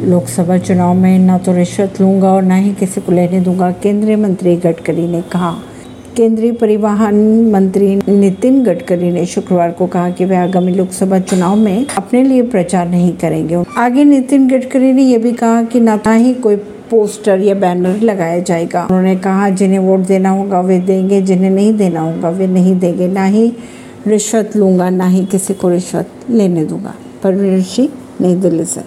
लोकसभा चुनाव में न तो रिश्वत लूँगा और न ही किसी को लेने दूँगा, केंद्रीय मंत्री गडकरी ने कहा। केंद्रीय परिवहन मंत्री नितिन गडकरी ने शुक्रवार को कहा कि वे आगामी लोकसभा चुनाव में अपने लिए प्रचार नहीं करेंगे। आगे नितिन गडकरी ने यह भी कहा कि ना तो ही कोई पोस्टर या बैनर लगाया जाएगा। उन्होंने कहा, जिन्हें वोट देना होगा, वे देंगे, जिन्हें नहीं देना होगा, वे नहीं देंगे। ना ही रिश्वत लूँगा, ना ही किसी को रिश्वत लेने दूँगा। परवीन सिंह, नई दिल्ली से।